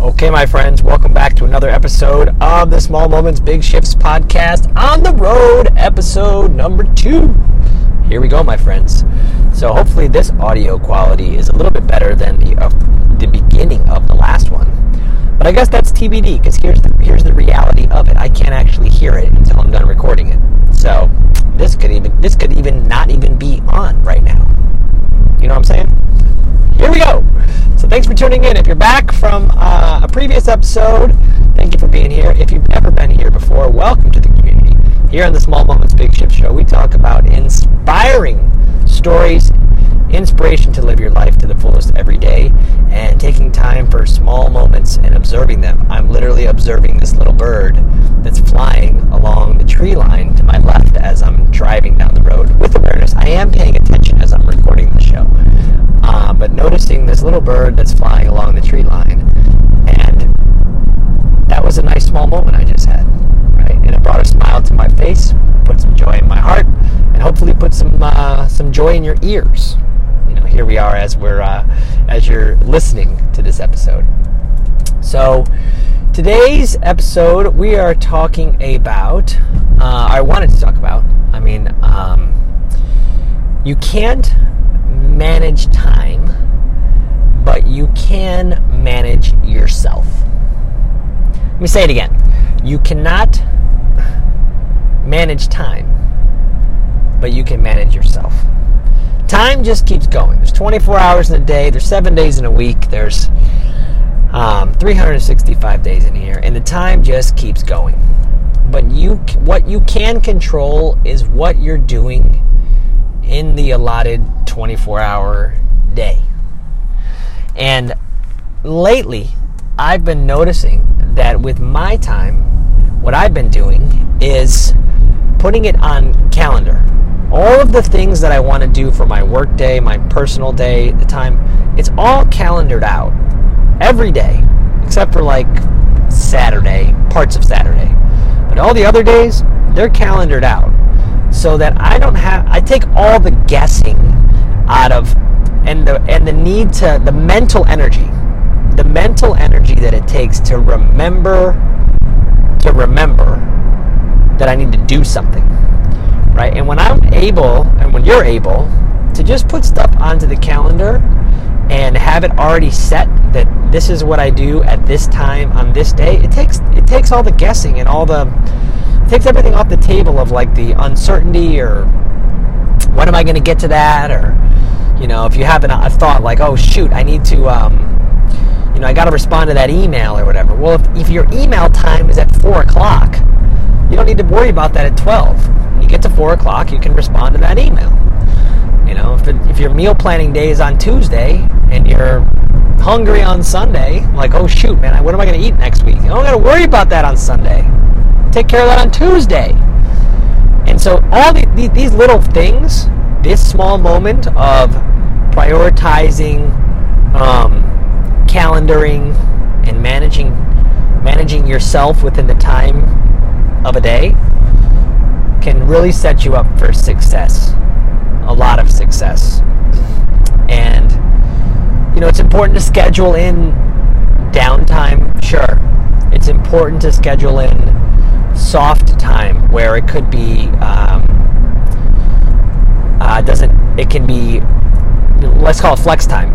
Okay, my friends, welcome back to another episode of the Small Moments Big Shifts podcast on the road, episode number two. Here we go, my friends. So, hopefully, this audio quality is a little bit better than the, uh, the beginning of the last one. But I guess that's TBD because here's the, here's the reality of it. I can't actually hear it until I'm done recording it. So, this could even this could even not even be on right now. You know what I'm saying? Here we go. So thanks for tuning in. If you're back from uh, a previous episode, thank you for being here. If you've never been here before, welcome to the community. Here on the Small Moments Big Shift Show, we talk about inspiring stories, inspiration to live your life to the fullest every day, and taking time for small moments and observing them. I'm literally observing this little bird that's flying along the tree line to my left as I'm driving down the road with awareness. I am paying attention as I'm recording the show. Uh, but noticing this little bird that's flying along the tree line, and that was a nice small moment I just had, right? And it brought a smile to my face, put some joy in my heart, and hopefully put some uh, some joy in your ears. You know, here we are as we're uh, as you're listening to this episode. So today's episode, we are talking about. Uh, I wanted to talk about. I mean, um, you can't manage time, but you can manage yourself. Let me say it again. You cannot manage time, but you can manage yourself. Time just keeps going. There's 24 hours in a day, there's seven days in a week, there's um, 365 days in a year, and the time just keeps going. But you, what you can control is what you're doing in the allotted 24 hour day. And lately, I've been noticing that with my time, what I've been doing is putting it on calendar. All of the things that I want to do for my work day, my personal day, the time, it's all calendared out every day, except for like Saturday, parts of Saturday. But all the other days, they're calendared out so that I don't have I take all the guessing out of and the and the need to the mental energy the mental energy that it takes to remember to remember that I need to do something right? And when I'm able and when you're able to just put stuff onto the calendar and have it already set that this is what I do at this time on this day it takes it takes all the guessing and all the takes everything off the table of like the uncertainty or when am I going to get to that? Or you know if you have a thought like oh shoot I need to um, you know I got to respond to that email or whatever. Well if, if your email time is at four o'clock you don't need to worry about that at 12 when you get to four o'clock you can respond to that email. You know if, it, if your meal planning day is on Tuesday and you're hungry on Sunday like oh shoot man what am I going to eat next week? You don't got to worry about that on Sunday. Take care of that on Tuesday. And so all the, the, these little things, this small moment of prioritizing, um, calendaring, and managing managing yourself within the time of a day can really set you up for success. A lot of success. And you know, it's important to schedule in downtime, sure. It's important to schedule in soft time where it could be um, uh, doesn't it can be let's call it flex time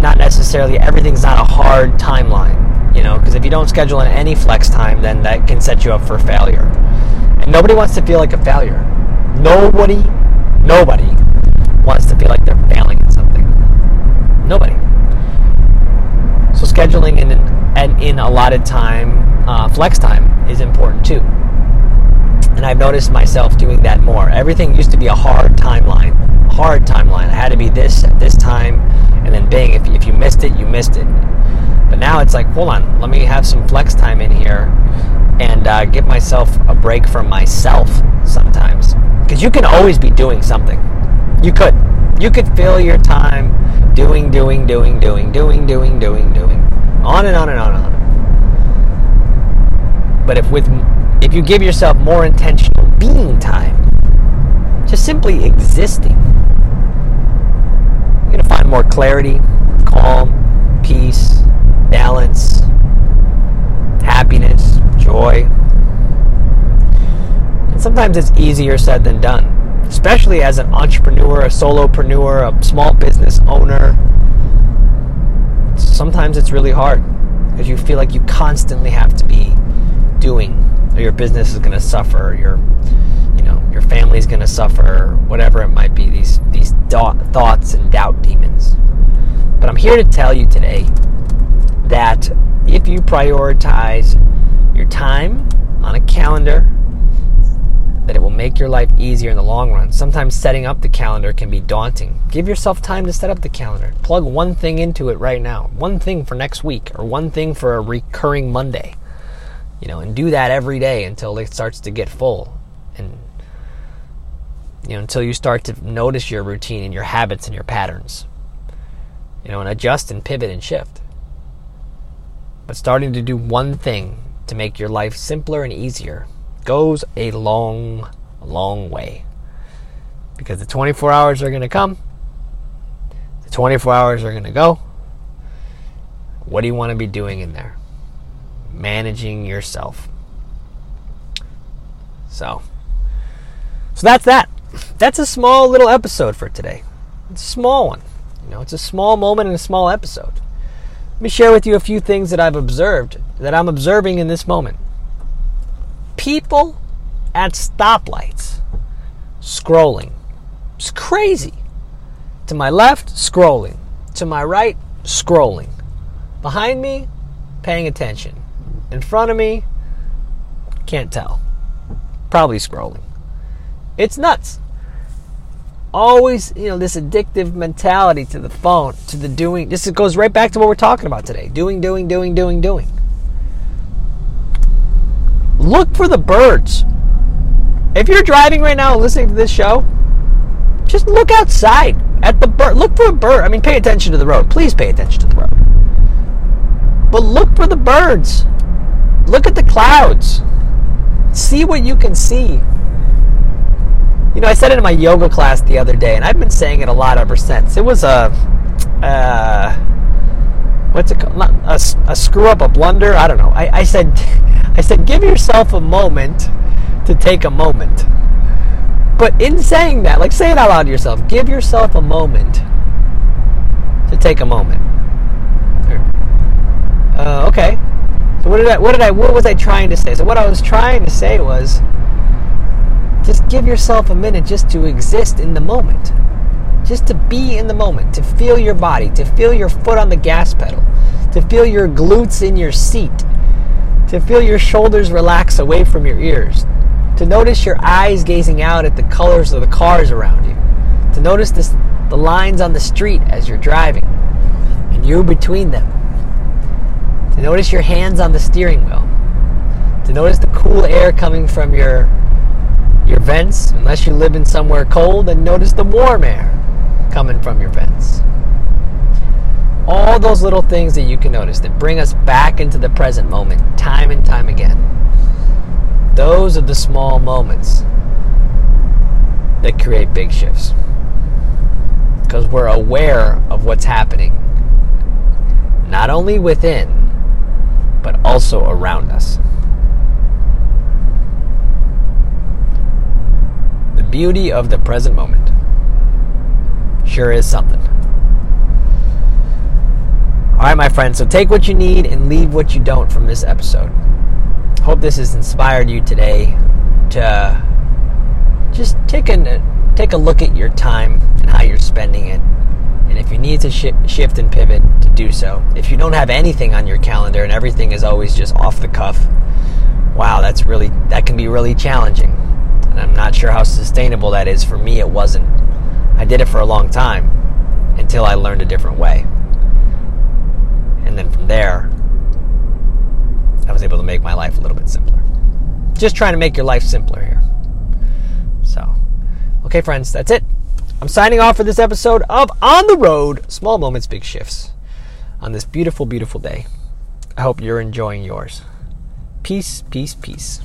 not necessarily everything's not a hard timeline you know because if you don't schedule in any flex time then that can set you up for failure and nobody wants to feel like a failure nobody nobody wants to feel like they're failing at something nobody so scheduling in and in allotted time uh, flex time is important too. And I've noticed myself doing that more. Everything used to be a hard timeline, hard timeline. It had to be this at this time, and then bang, if, if you missed it, you missed it. But now it's like, hold on, let me have some flex time in here and uh, give myself a break from myself sometimes. Because you can always be doing something. You could. You could fill your time doing, doing, doing, doing, doing, doing, doing, doing. On and on and on and on. But if with if you give yourself more intentional being time, just simply existing, you're gonna find more clarity, Joy, And sometimes it's easier said than done, especially as an entrepreneur, a solopreneur, a small business owner. Sometimes it's really hard because you feel like you constantly have to be doing, or your business is going to suffer, or your you know your family's going to suffer, or whatever it might be. These these do- thoughts and doubt demons. But I'm here to tell you today that if you prioritize calendar, that it will make your life easier in the long run. Sometimes setting up the calendar can be daunting. Give yourself time to set up the calendar. Plug one thing into it right now. One thing for next week or one thing for a recurring Monday. You know, and do that every day until it starts to get full. And you know, until you start to notice your routine and your habits and your patterns. You know, and adjust and pivot and shift. But starting to do one thing to make your life simpler and easier goes a long, long way. Because the 24 hours are going to come, the 24 hours are going to go. What do you want to be doing in there? Managing yourself. So, so that's that. That's a small little episode for today. It's a small one. You know, it's a small moment in a small episode. Let me share with you a few things that I've observed, that I'm observing in this moment. People at stoplights scrolling. It's crazy. To my left, scrolling. To my right, scrolling. Behind me, paying attention. In front of me, can't tell. Probably scrolling. It's nuts always, you know, this addictive mentality to the phone, to the doing. This goes right back to what we're talking about today doing, doing, doing, doing, doing. Look for the birds. If you're driving right now listening to this show, just look outside at the bird. Look for a bird. I mean, pay attention to the road. Please pay attention to the road. But look for the birds. Look at the clouds. See what you can see you know, I said it in my yoga class the other day, and I've been saying it a lot ever since. It was a, uh, what's it called? A, a screw up, a blunder. I don't know. I, I said, I said, give yourself a moment to take a moment. But in saying that, like say it out loud to yourself, give yourself a moment to take a moment. Uh, okay. So what did I? What did I? What was I trying to say? So what I was trying to say was just give yourself a minute just to exist in the moment. Just to be in the moment, to feel your body, to feel your foot on the gas pedal, to feel your glutes in your seat, to feel your shoulders relax away from your ears, to notice your eyes gazing out at the colors of the cars around you, to notice this, the lines on the street as you're driving, and you're between them, to notice your hands on the steering wheel, to notice the cool air coming from your your vents, unless you live in somewhere cold, and notice the warm air coming from your vents. All those little things that you can notice that bring us back into the present moment time and time again. Those are the small moments that create big shifts. Because we're aware of what's happening, not only within, but also around us. Beauty of the present moment sure is something. All right, my friends, so take what you need and leave what you don't from this episode. Hope this has inspired you today to just take a, take a look at your time and how you're spending it. And if you need to sh- shift and pivot, to do so. If you don't have anything on your calendar and everything is always just off the cuff, wow, that's really that can be really challenging. And I'm not sure how sustainable that is. For me, it wasn't. I did it for a long time until I learned a different way. And then from there, I was able to make my life a little bit simpler. Just trying to make your life simpler here. So, okay, friends, that's it. I'm signing off for this episode of On the Road Small Moments, Big Shifts on this beautiful, beautiful day. I hope you're enjoying yours. Peace, peace, peace.